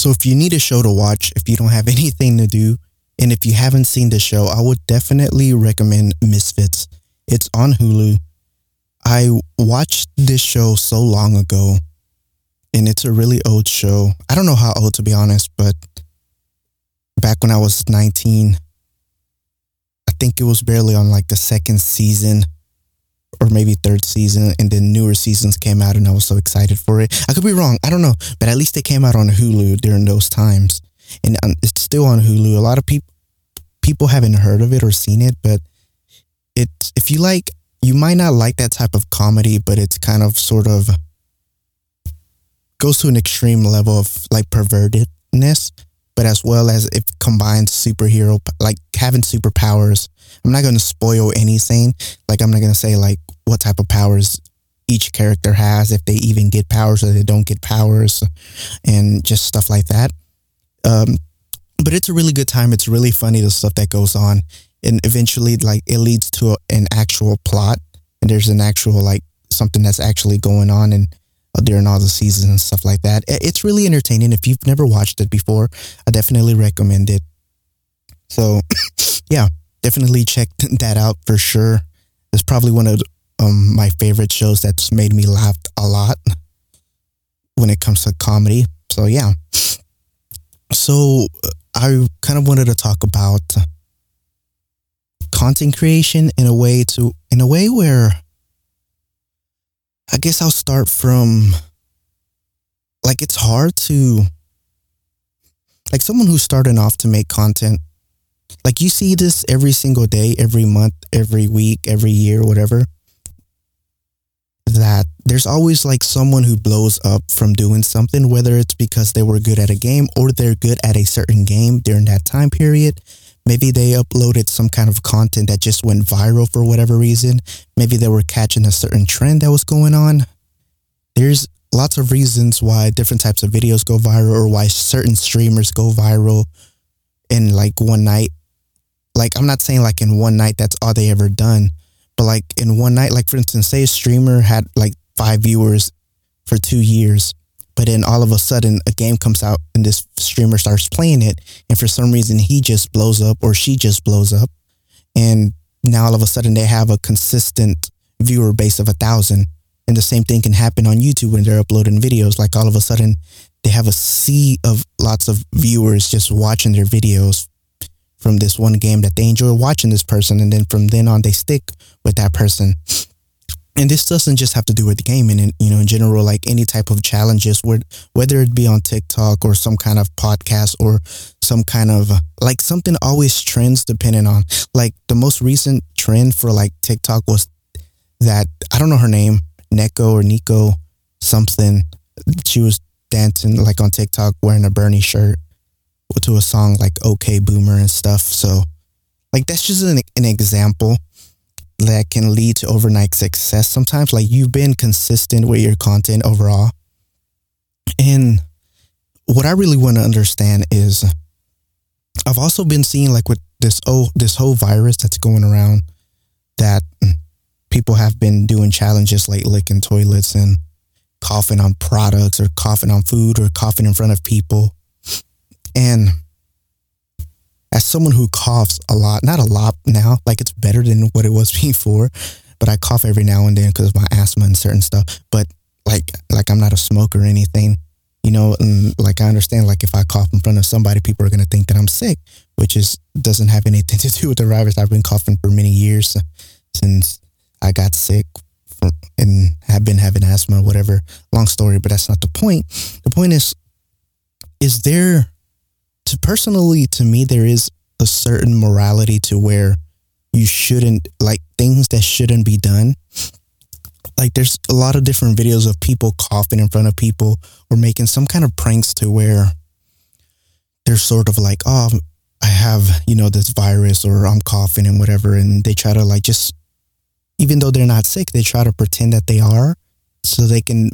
So if you need a show to watch, if you don't have anything to do, and if you haven't seen the show, I would definitely recommend Misfits. It's on Hulu. I watched this show so long ago, and it's a really old show. I don't know how old to be honest, but back when I was 19, I think it was barely on like the second season or maybe third season, and then newer seasons came out, and I was so excited for it. I could be wrong, I don't know, but at least it came out on Hulu during those times, and um, it's still on Hulu. A lot of people people haven't heard of it or seen it, but it's if you like, you might not like that type of comedy, but it's kind of sort of goes to an extreme level of like pervertedness, but as well as it combines superhero like having superpowers. I'm not going to spoil anything. Like I'm not going to say like what type of powers each character has, if they even get powers or they don't get powers, and just stuff like that. Um, but it's a really good time. It's really funny the stuff that goes on, and eventually, like it leads to a, an actual plot, and there's an actual like something that's actually going on, and uh, during all the seasons and stuff like that. It's really entertaining. If you've never watched it before, I definitely recommend it. So, yeah, definitely check that out for sure. It's probably one of um, my favorite shows that's made me laugh a lot when it comes to comedy. So, yeah. So, I kind of wanted to talk about content creation in a way to in a way where I guess I'll start from like it's hard to like someone who's starting off to make content like you see this every single day every month every week every year whatever that there's always like someone who blows up from doing something, whether it's because they were good at a game or they're good at a certain game during that time period. Maybe they uploaded some kind of content that just went viral for whatever reason. Maybe they were catching a certain trend that was going on. There's lots of reasons why different types of videos go viral or why certain streamers go viral in like one night. Like, I'm not saying like in one night that's all they ever done, but like in one night, like for instance, say a streamer had like five viewers for two years, but then all of a sudden a game comes out and this streamer starts playing it, and for some reason he just blows up or she just blows up, and now all of a sudden they have a consistent viewer base of a thousand. And the same thing can happen on YouTube when they're uploading videos. Like all of a sudden, they have a sea of lots of viewers just watching their videos from this one game that they enjoy watching this person. And then from then on, they stick with that person. And this doesn't just have to do with gaming, and you know, in general, like any type of challenges, whether it be on TikTok or some kind of podcast or some kind of like something always trends depending on like the most recent trend for like TikTok was that I don't know her name, Neko or Nico, something. She was dancing like on TikTok wearing a Bernie shirt to a song like OK Boomer and stuff. So, like, that's just an, an example that can lead to overnight success sometimes. Like, you've been consistent with your content overall. And what I really want to understand is I've also been seeing, like, with this, oh, this whole virus that's going around that people have been doing challenges like licking toilets and coughing on products or coughing on food or coughing in front of people and as someone who coughs a lot, not a lot now, like it's better than what it was before, but I cough every now and then because of my asthma and certain stuff. But like, like I'm not a smoker or anything, you know, and like I understand, like if I cough in front of somebody, people are to think that I'm sick, which is, doesn't have anything to do with the virus. I've been coughing for many years since I got sick from, and have been having asthma, whatever. Long story, but that's not the point. The point is, is there to personally to me there is a certain morality to where you shouldn't like things that shouldn't be done. Like there's a lot of different videos of people coughing in front of people or making some kind of pranks to where they're sort of like oh i have you know this virus or i'm coughing and whatever and they try to like just even though they're not sick they try to pretend that they are so they can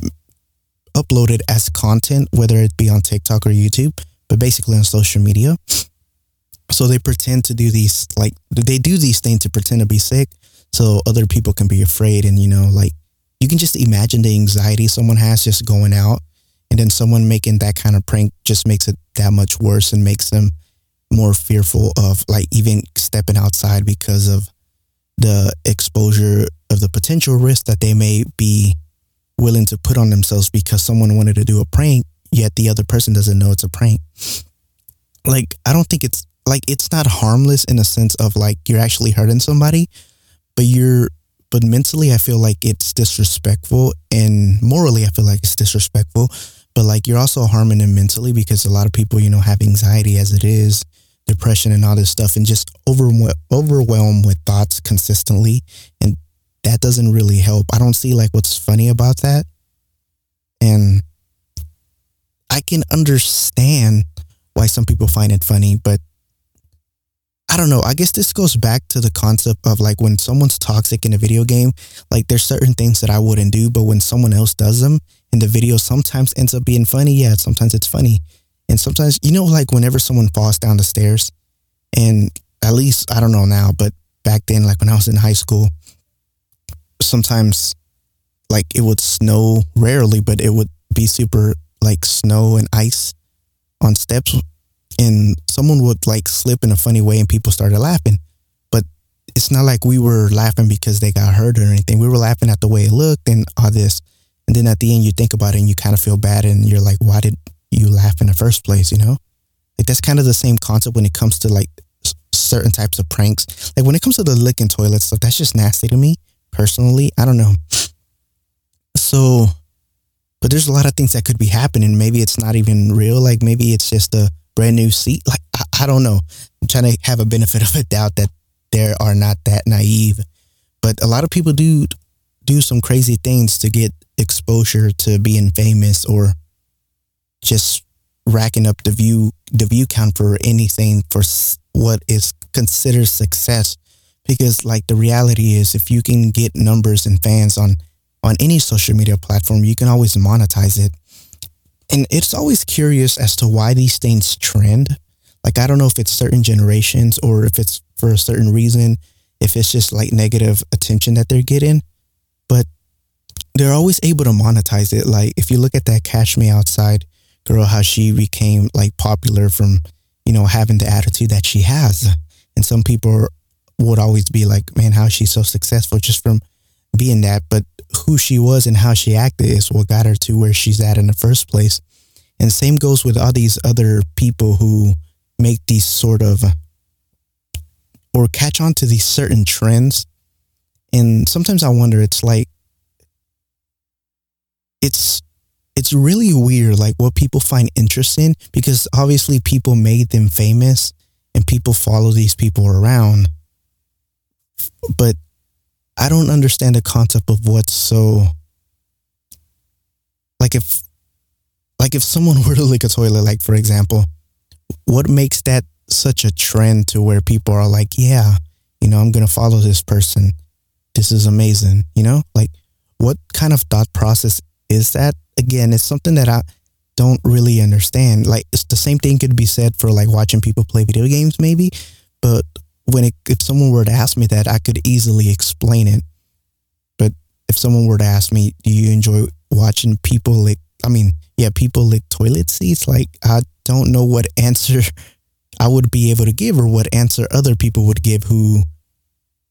upload it as content whether it be on tiktok or youtube but basically on social media. So they pretend to do these, like, they do these things to pretend to be sick so other people can be afraid. And, you know, like, you can just imagine the anxiety someone has just going out And then someone making that kind of prank just makes it that much worse and makes them more fearful of like even stepping outside because of the exposure of the potential risk that they may be willing to put on themselves because someone wanted to do a prank, yet the other person doesn't know it's a prank. Like, I don't think it's like it's not harmless in a sense of like you're actually hurting somebody, but you're but mentally I feel like it's disrespectful and morally I feel like it's disrespectful. But like you're also harming them mentally because a lot of people, you know, have anxiety as it is, depression and all this stuff and just over overwhelmed with thoughts consistently. And that doesn't really help. I don't see like what's funny about that. And I can understand why some people find it funny, but I don't know. I guess this goes back to the concept of like when someone's toxic in a video game, like there's certain things that I wouldn't do, but when someone else does them in the video, sometimes ends up being funny. Yeah, sometimes it's funny. And sometimes, you know, like whenever someone falls down the stairs, and at least, I don't know now, but back then, like when I was in high school, sometimes like it would snow rarely, but it would be super like snow and ice on steps and someone would like slip in a funny way and people started laughing. But it's not like we were laughing because they got hurt or anything. We were laughing at the way it looked and all this. And then at the end, you think about it and you kind of feel bad and you're like, why did you laugh in the first place? You know, like that's kind of the same concept when it comes to like certain types of pranks. Like when it comes to the licking toilet stuff, that's just nasty to me personally. I don't know. So, but there's a lot of things that could be happening. Maybe it's not even real. Like maybe it's just a brand new seat. Like, I, I don't know. I'm trying to have a benefit of a doubt that they are not that naive. But a lot of people do do some crazy things to get exposure to being famous or just racking up the view the view count for anything for what is considered success because like the reality is if you can get numbers and fans on on any social media platform you can always monetize it and it's always curious as to why these things trend. Like, I don't know if it's certain generations or if it's for a certain reason, if it's just like negative attention that they're getting, but they're always able to monetize it. Like, if you look at that Cash Me Outside girl, how she became like popular from, you know, having the attitude that she has. And some people would always be like, man, how is she so successful just from being that? But who she was and how she acted is what got her to where she's at in the first place. And same goes with all these other people who make these sort of or catch on to these certain trends. And sometimes I wonder, it's like, it's it's really weird like what people find interesting because obviously people made them famous and people follow these people around but I don't understand the concept of what's so like if like if someone were to lick a toilet, like for example, what makes that such a trend to where people are like, yeah, you know, I'm gonna follow this person. This is amazing, you know? Like what kind of thought process is that? Again, it's something that I don't really understand. Like it's the same thing could be said for like watching people play video games maybe, but when it, if someone were to ask me that, I could easily explain it. But if someone were to ask me, do you enjoy watching people lick, I mean, yeah, people lick toilet seats? Like, I don't know what answer I would be able to give or what answer other people would give who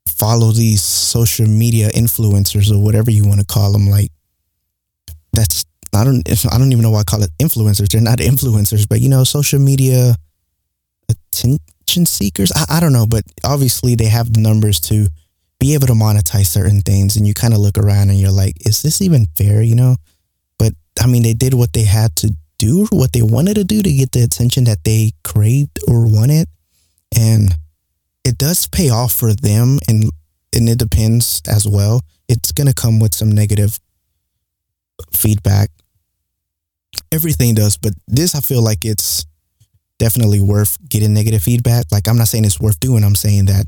follow these social media influencers or whatever you want to call them. Like, that's, I don't, I don't even know why I call it influencers. They're not influencers, but you know, social media attention attention seekers. I, I don't know, but obviously they have the numbers to be able to monetize certain things. And you kind of look around and you're like, is this even fair? You know? But I mean, they did what they had to do, what they wanted to do to get the attention that they craved or wanted. And it does pay off for them and and it depends as well. It's gonna come with some negative feedback. Everything does, but this I feel like it's definitely worth getting negative feedback. Like I'm not saying it's worth doing. I'm saying that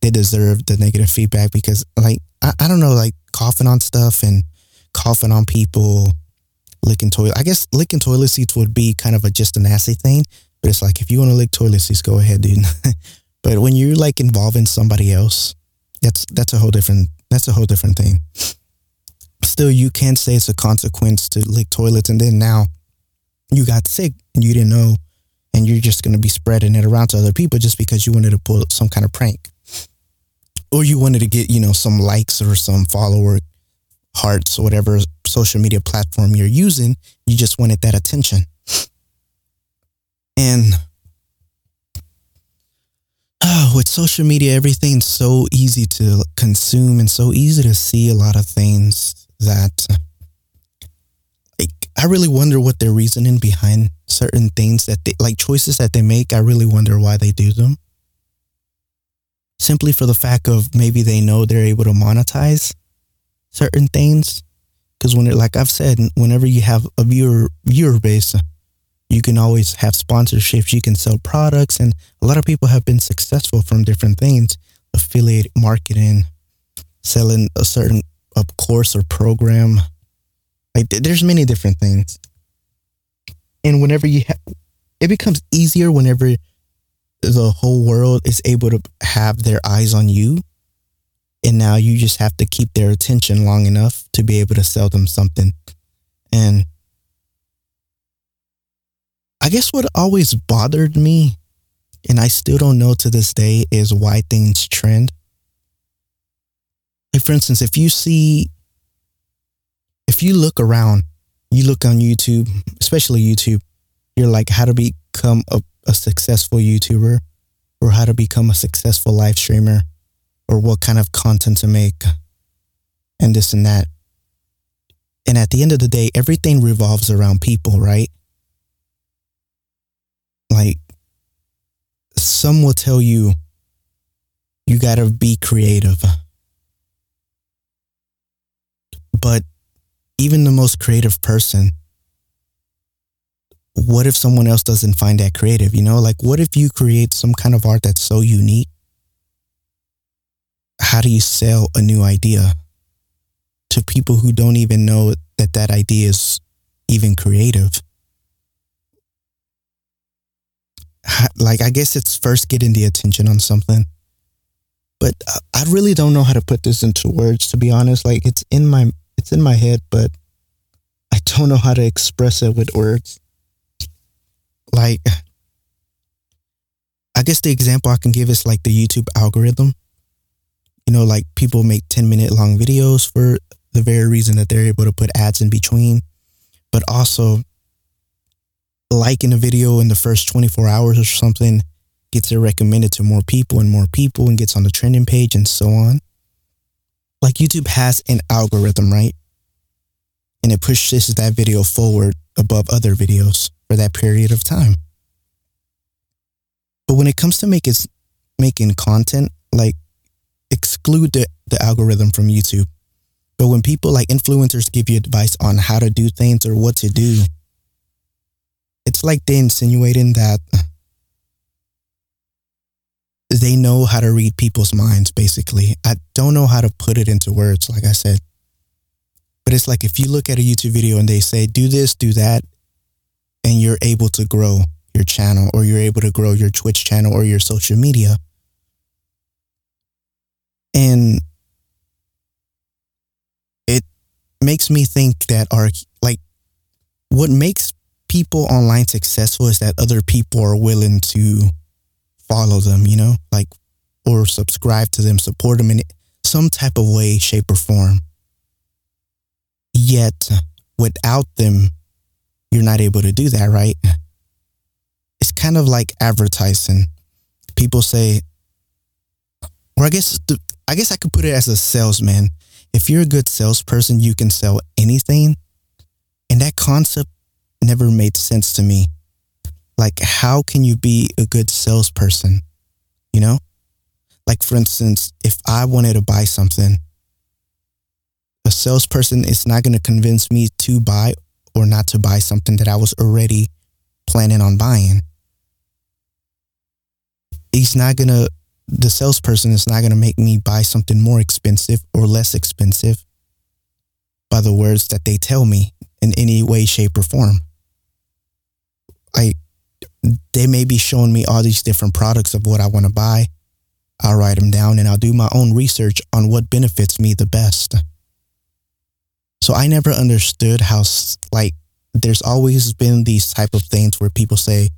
they deserve the negative feedback because like I, I don't know, like coughing on stuff and coughing on people, licking toilet. I guess licking toilet seats would be kind of a just a nasty thing. But it's like if you want to lick toilet seats, go ahead, dude. but when you're like involving somebody else, that's that's a whole different that's a whole different thing. Still, you can't say it's a consequence to lick toilets, and then now you got sick and you didn't know, and you're just going to be spreading it around to other people just because you wanted to pull some kind of prank. Or you wanted to get, you know, some likes or some follower hearts or whatever social media platform you're using. You just wanted that attention. And oh, with social media, everything's so easy to consume and so easy to see a lot of things that I really wonder what their reasoning behind certain things that they like choices that they make. I really wonder why they do them. Simply for the fact of maybe they know they're able to monetize certain things. Because when it, like I've said, whenever you have a viewer viewer base, you can always have sponsorships. You can sell products, and a lot of people have been successful from different things: affiliate marketing, selling a certain a course or program. Like there's many different things, and whenever you have, it becomes easier whenever the whole world is able to have their eyes on you and now you just have to keep their attention long enough to be able to sell them something. And I guess what always bothered me, and I still don't know to this day, is why things trend. Like, for instance, if you see, if you look around, you look on YouTube, especially YouTube, you're like, how to become a, a successful YouTuber or how to become a successful live streamer or what kind of content to make and this and that. And at the end of the day, everything revolves around people, right? Like, some will tell you, you got to be creative. But even the most creative person, what if someone else doesn't find that creative? You know, like, what if you create some kind of art that's so unique how do you sell a new idea to people who don't even know that that idea is even creative? Like, I guess it's first getting the attention on something. But I really don't know how to put this into words, to be honest. Like, it's in my, it's in my head, but I don't know how to express it with words. Like, I guess the example I can give is like the YouTube algorithm you know, like people make 10 minute long videos for the very reason that they're able to put ads in between, but also liking a video in the first 24 hours or something gets it recommended to more people and more people and gets on the trending page and so on. Like YouTube has an algorithm, right? And it pushes that video forward above other videos for that period of time. But when it comes to making making content, like exclude the, the algorithm from YouTube. But when people like influencers give you advice on how to do things or what to do, it's like they insinuating that they know how to read people's minds, basically. I don't know how to put it into words, like I said. But it's like if you look at a YouTube video and they say, do this, do that, and you're able to grow your channel or you're able to grow your Twitch channel or your social media, and it makes me think that our, like, what makes people online successful is that other people are willing to follow them, you know, like, or subscribe to them, support them in some type of way, shape, or form. Yet, without them, you're not able to do that, right? It's kind of like advertising. People say, or I guess I guess I could put it as a salesman. If you're a good salesperson, you can sell anything. And that concept never made sense to me. Like, how can you be a good salesperson? You know? Like, for instance, if I wanted to buy something, a salesperson is not going to convince me to buy or not to buy something that I was already planning on buying. He's not going to the salesperson is not going to make me buy something more expensive or less expensive by the words that they tell me in any way, shape, or form. I, they may be showing me all these different products of what I want to buy. I'll write them down and I'll do my own research on what benefits me the best. So I never understood how like there's always been these type of things where people say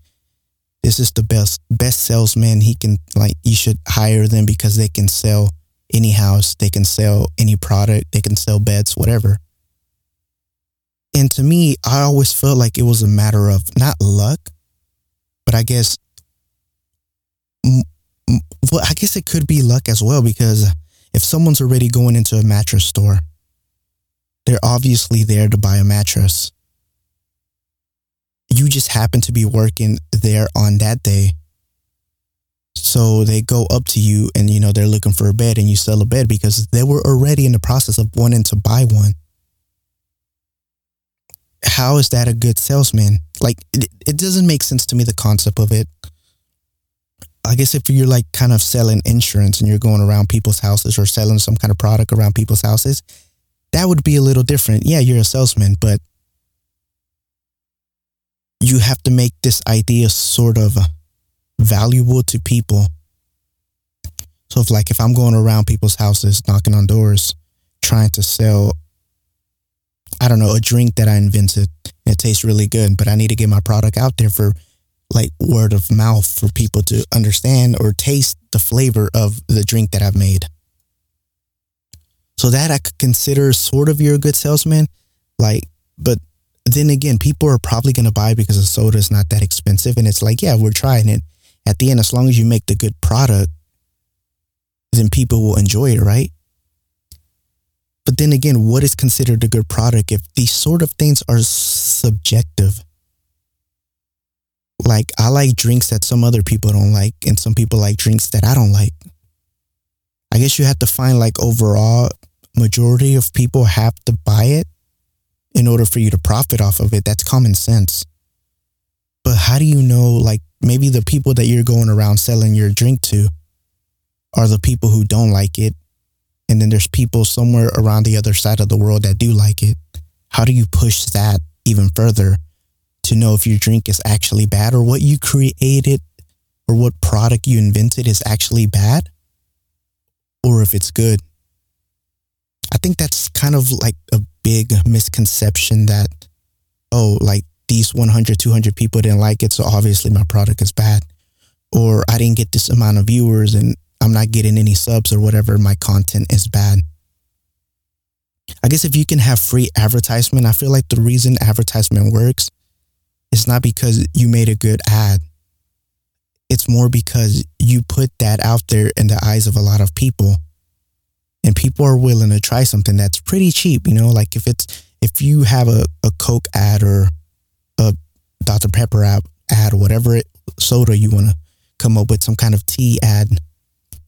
this is the best best salesman he can like you should hire them because they can sell any house they can sell any product they can sell beds whatever and to me i always felt like it was a matter of not luck but i guess well i guess it could be luck as well because if someone's already going into a mattress store they're obviously there to buy a mattress you just happen to be working there on that day. So they go up to you and, you know, they're looking for a bed and you sell a bed because they were already in the process of wanting to buy one. How is that a good salesman? Like, it, it doesn't make sense to me, the concept of it. I guess if you're like kind of selling insurance and you're going around people's houses or selling some kind of product around people's houses, that would be a little different. Yeah, you're a salesman, but you have to make this idea sort of valuable to people. So if like if I'm going around people's houses knocking on doors trying to sell I don't know, a drink that I invented it tastes really good, but I need to get my product out there for like word of mouth for people to understand or taste the flavor of the drink that I've made. So that I could consider sort of you're a good salesman, like, but then again, people are probably going to buy because the soda is not that expensive. And it's like, yeah, we're trying it. At the end, as long as you make the good product, then people will enjoy it, right? But then again, what is considered a good product if these sort of things are subjective? Like, I like drinks that some other people don't like, and some people like drinks that I don't like. I guess you have to find like overall majority of people have to buy it in order for you to profit off of it. That's common sense. But how do you know, like, maybe the people that you're going around selling your drink to are the people who don't like it? And then there's people somewhere around the other side of the world that do like it. How do you push that even further to know if your drink is actually bad or what you created or what product you invented is actually bad or if it's good? I think that's kind of like a big misconception that, oh, like these 100, 200 people didn't like it. So obviously my product is bad. Or I didn't get this amount of viewers and I'm not getting any subs or whatever. My content is bad. I guess if you can have free advertisement, I feel like the reason advertisement works is not because you made a good ad. It's more because you put that out there in the eyes of a lot of people and people are willing to try something that's pretty cheap, you know, like if it's if you have a, a Coke ad or a Dr. Pepper ad, ad whatever it, soda you want to come up with, some kind of tea ad,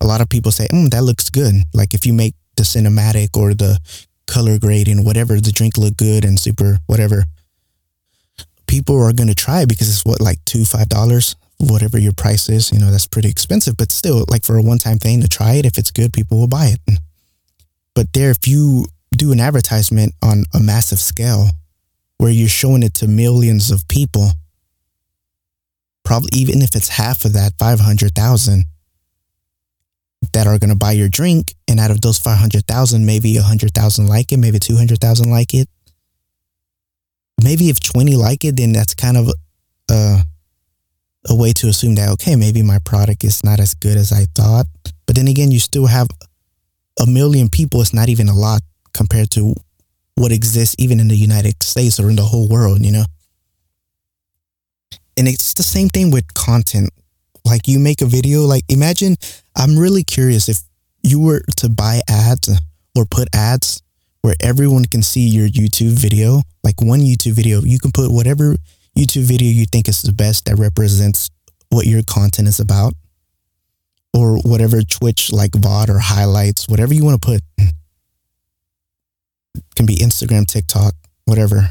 a lot of people say, mm, that looks good. Like if you make the cinematic or the color grading, whatever, the drink look good and super whatever, people are going to try it because it's what, like two, five dollars, whatever your price is. You know, that's pretty expensive, but still, like for a one time thing to try it, if it's good, people will buy it. But there, if you do an advertisement on a massive scale where you're showing it to millions of people, probably even if it's half of that, 500,000 that are going to buy your drink. And out of those 500,000, maybe 100,000 like it, maybe 200,000 like it. Maybe if 20 like it, then that's kind of a, a way to assume that, okay, maybe my product is not as good as I thought. But then again, you still have a million people It's not even a lot compared to what exists even in the United States or in the whole world, you know? And it's the same thing with content. Like you make a video, like imagine, I'm really curious if you were to buy ads or put ads where everyone can see your YouTube video, like one YouTube video, you can put whatever YouTube video you think is the best that represents what your content is about or whatever Twitch like VOD or highlights, whatever you want to put. It can be Instagram, TikTok, whatever.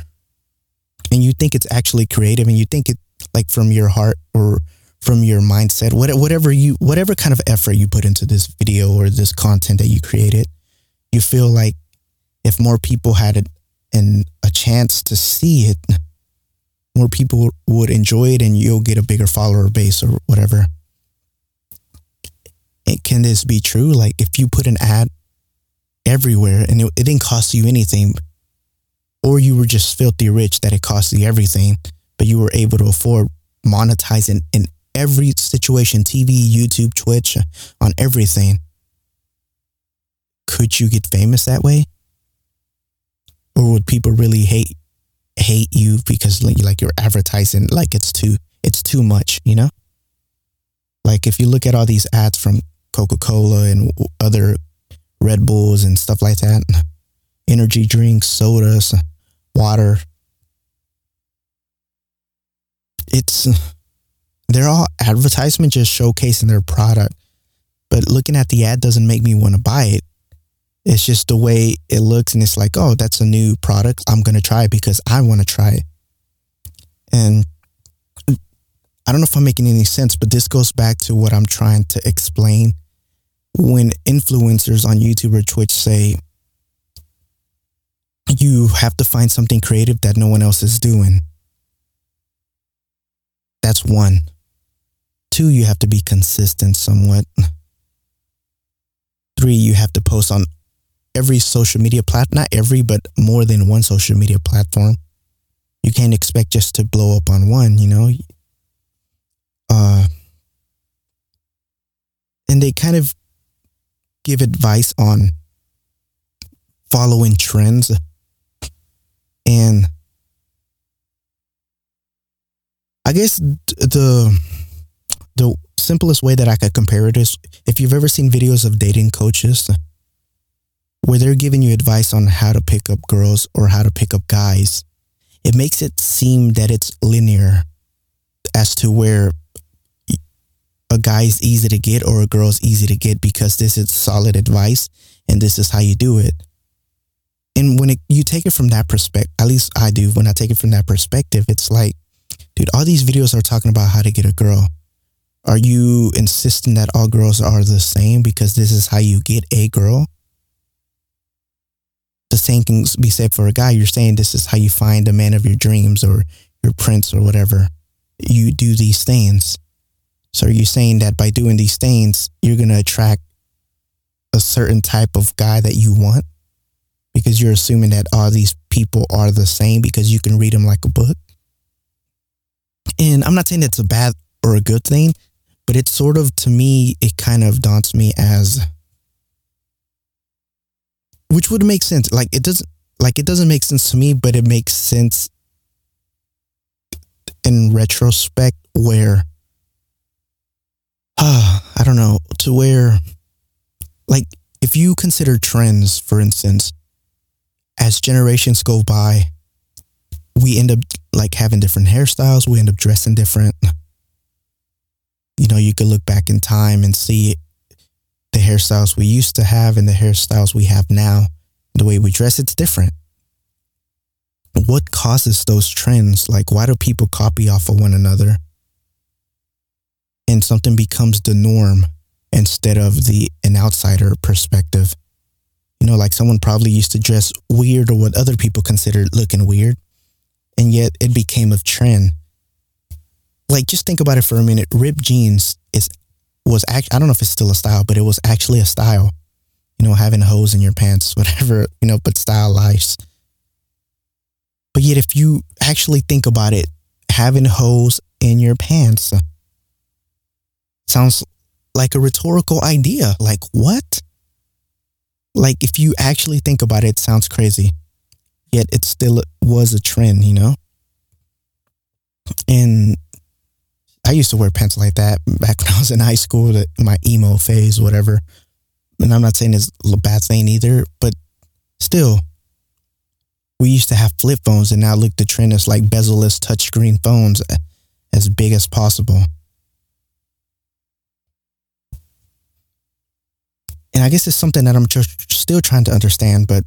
And you think it's actually creative and you think it like from your heart or from your mindset, whatever you whatever kind of effort you put into this video or this content that you created, you feel like if more people had it and a chance to see it, more people would enjoy it and you'll get a bigger follower base or whatever can this be true? Like if you put an ad everywhere and it, it didn't cost you anything, or you were just filthy rich that it cost you everything, but you were able to afford monetizing in every situation TV, YouTube, Twitch, on everything. Could you get famous that way? Or would people really hate hate you because like you're advertising like it's too it's too much, you know? Like if you look at all these ads from Coca-Cola and other Red Bulls and stuff like that, energy drinks, sodas, water, it's they're all advertisement just showcasing their product. But looking at the ad doesn't make me want to buy it. It's just the way it looks and it's like, oh, that's a new product. I'm going to try it because I want to try it. And I don't know if I'm making any sense, but this goes back to what I'm trying to explain. When influencers on YouTube or Twitch say, you have to find something creative that no one else is doing. That's one. Two, you have to be consistent somewhat. Three, you have to post on every social media platform, not every, but more than one social media platform. You can't expect just to blow up on one, you know? Uh, and they kind of give advice on following trends and I guess the the simplest way that I could compare it is if you've ever seen videos of dating coaches where they're giving you advice on how to pick up girls or how to pick up guys, it makes it seem that it's linear as to where a guy is easy to get or a girl's easy to get because this is solid advice and this is how you do it. And when it, you take it from that perspective, at least I do, when I take it from that perspective, it's like, dude, all these videos are talking about how to get a girl. Are you insisting that all girls are the same because this is how you get a girl? The same can be said for a guy. You're saying this is how you find the man of your dreams or your prince or whatever. You do these things. So are you saying that by doing these things, you're going to attract a certain type of guy that you want? Because you're assuming that all these people are the same because you can read them like a book. And I'm not saying it's a bad or a good thing, but it's sort of, to me, it kind of daunts me as, which would make sense. Like it doesn't, like it doesn't make sense to me, but it makes sense in retrospect where uh, I don't know, to where, like, if you consider trends, for instance, as generations go by, we end up like having different hairstyles, we end up dressing different. You know, you could look back in time and see the hairstyles we used to have and the hairstyles we have now. The way we dress, it's different. What causes those trends? Like, why do people copy off of one another? and something becomes the norm instead of the an outsider perspective. You know, like someone probably used to dress weird or what other people considered looking weird, and yet it became a trend. Like, just think about it for a minute. Ripped jeans is was act. I don't know if it's still a style, but it was actually a style. You know, having holes in your pants, whatever. You know, but style lives. But yet, if you actually think about it, having holes in your pants sounds like a rhetorical idea. Like, what? Like, if you actually think about it, it sounds crazy. Yet it still was a trend, you know? And I used to wear pants like that back when I was in high school, my emo phase, whatever. And I'm not saying it's a bad thing either, but still, we used to have flip phones, and now look, the trend is like bezel-less touchscreen phones uh, as big as possible. and I guess it's something that I'm just still trying to understand, but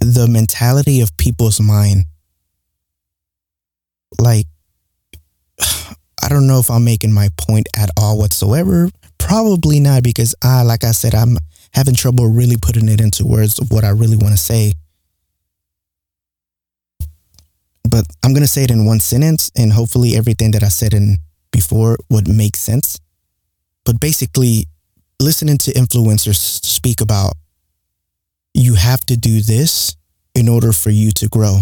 the mentality of people's mind, like, I don't know if I'm making my point at all whatsoever. Probably not, because I, like I said, I'm having trouble really putting it into words of what I really want to say. But I'm going to say it in one sentence, and hopefully everything that I said in before would make sense. But basically, listening to influencers speak about you have to do this in order for you to grow.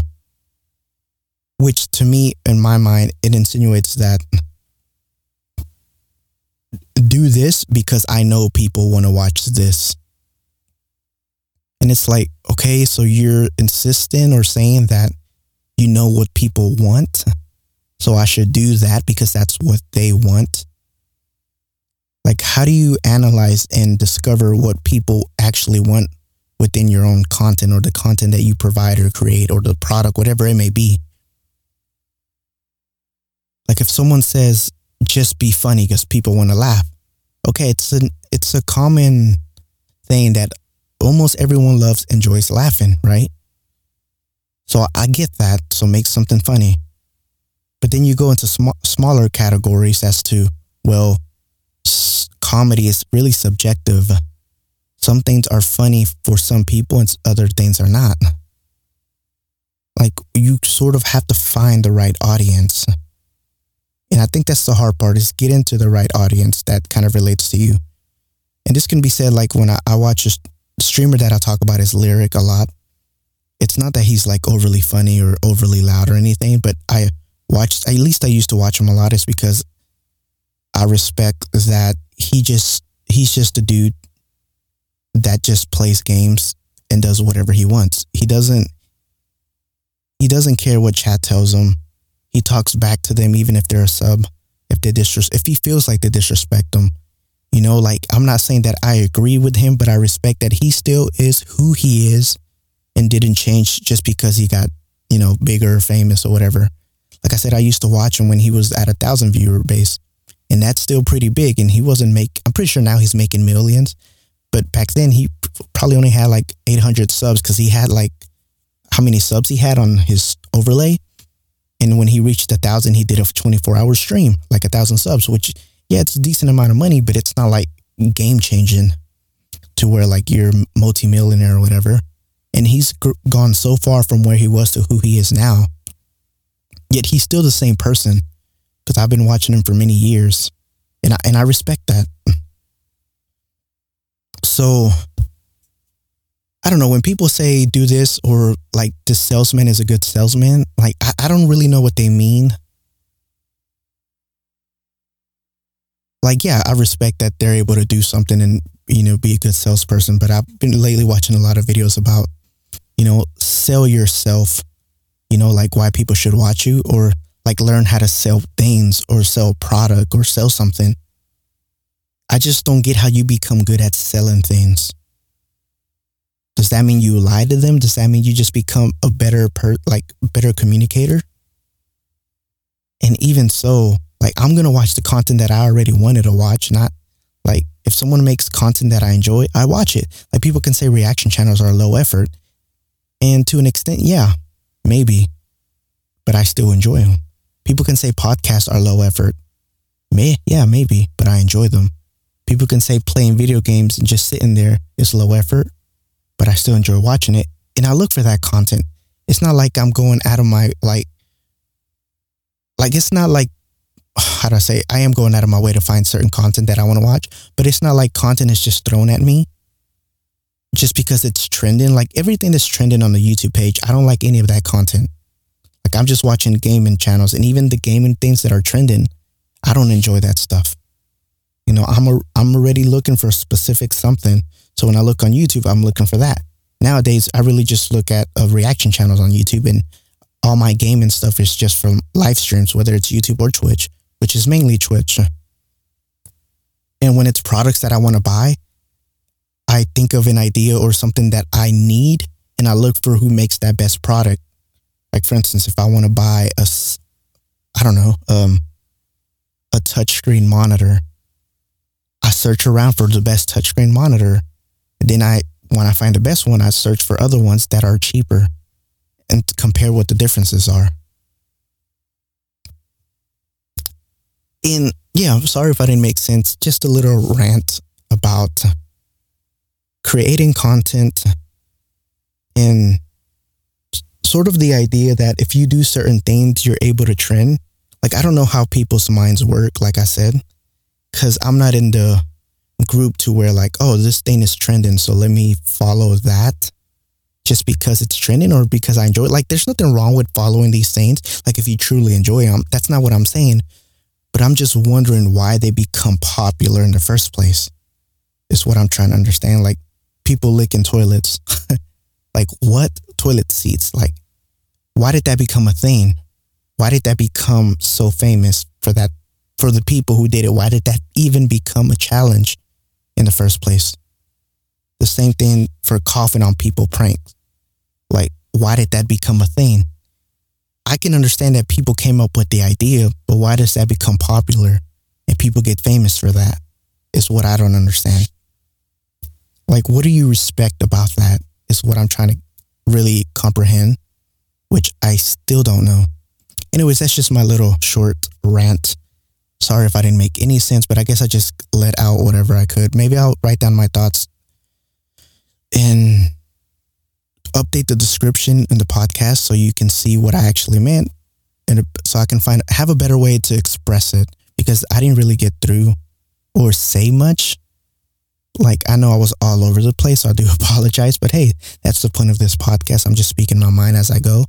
Which to me, in my mind, it insinuates that do this because I know people want to watch this. And it's like, okay, so you're insisting or saying that you know what people want. So I should do that because that's what they want. Like, how do you analyze and discover what people actually want within your own content or the content that you provide or create or the product, whatever it may be? Like, if someone says, just be funny because people want to laugh, okay, it's an it's a common thing that almost everyone loves, enjoys laughing, right? So I get that. So make something funny. But then you go into sm- smaller categories as to, well, s- comedy is really subjective. Some things are funny for some people and other things are not. Like you sort of have to find the right audience. And I think that's the hard part is get into the right audience that kind of relates to you. And this can be said like when I, I watch a streamer that I talk about is Lirik a lot. It's not that he's like overly funny or overly loud or anything, but I watched, at least I used to watch him a lot is because I respect that he just, he's just a dude that just plays games and does whatever he wants. He doesn't, he doesn't care what chat tells him he talks back to them even if they're a sub, if they disres- if he feels like they disrespect them. You know, like I'm not saying that I agree with him, but I respect that he still is who he is and didn't change just because he got, you know, bigger or famous or whatever. Like I said, I used to watch him when he was at a thousand viewer base. And that's still pretty big. And he wasn't make I'm pretty sure now he's making millions. But back then he probably only had like 800 subs because he had like how many subs he had on his overlay and when he reached a thousand, he did a 24 hour stream, like a thousand subs, which, yeah, it's a decent amount of money, but it's not like game changing to where like you're multi-millionaire or whatever. And he's gr- gone so far from where he was to who he is now. Yet he's still the same person because I've been watching him for many years and I, and I respect that. So I don't know, when people say do this or like this salesman is a good salesman, like I, I don't really know what they mean. Like, yeah, I respect that they're able to do something and, you know, be a good salesperson, but I've been lately watching a lot of videos about, you know, sell yourself, you know, like why people should watch you or like learn how to sell things or sell product or sell something. I just don't get how you become good at selling things. Does that mean you lie to them? Does that mean you just become a better per like better communicator? And even so, like I'm gonna watch the content that I already wanted to watch, not like if someone makes content that I enjoy, I watch it. Like people can say reaction channels are low effort. And to an extent, yeah, maybe. But I still enjoy them. People can say podcasts are low effort. May yeah, maybe, but I enjoy them. People can say playing video games and just sitting there is low effort but I still enjoy watching it. And I look for that content. It's not like I'm going out of my like like it's not like how do I say I am going out of my way to find certain content that I want to watch, but it's not like content is just thrown at me just because it's trending. Like everything that's trending on the YouTube page, I don't like any of that content. Like I'm just watching gaming channels and even the gaming things that are trending, I don't enjoy that stuff. You know, I'm a, I'm already looking for a specific something so when I look on YouTube, I'm looking for that. Nowadays, I really just look at uh, reaction channels on YouTube and all my gaming stuff is just from live streams, whether it's YouTube or Twitch, which is mainly Twitch. And when it's products that I want to buy, I think of an idea or something that I need and I look for who makes that best product. Like for instance, if I want to buy a, I don't know, um, a touchscreen monitor, I search around for the best touchscreen monitor then I, when I find the best one, I search for other ones that are cheaper and compare what the differences are. And yeah, I'm sorry if I didn't make sense. Just a little rant about creating content and sort of the idea that if you do certain things, you're able to trend. Like, I don't know how people's minds work, like I said, because I'm not in the group to where like, oh, this thing is trending, so let me follow that just because it's trending or because I enjoy it. Like, there's nothing wrong with following these things. Like, if you truly enjoy them, that's not what I'm saying. But I'm just wondering why they become popular in the first place. Is what I'm trying to understand. Like, people licking toilets. like, what toilet seats? Like, why did that become a thing? Why did that become so famous for that? For the people who did it, why did that even become a challenge in the first place? The same thing for coughing on people pranks. Like, why did that become a thing? I can understand that people came up with the idea, but why does that become popular and people get famous for that? Is what I don't understand. Like, what do you respect about that? Is what I'm trying to really comprehend, which I still don't know. Anyways, that's just my little short rant. Sorry if I didn't make any sense, but I guess I just let out whatever I could. Maybe I'll write down my thoughts and update the description in the podcast so you can see what I actually meant and so I can find have a better way to express it because I didn't really get through or say much. Like I know I was all over the place, so I do apologize, but hey, that's the point of this podcast. I'm just speaking my mind as I go.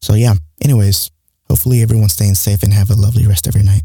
So yeah, anyways, hopefully everyone's staying safe and have a lovely rest of your night.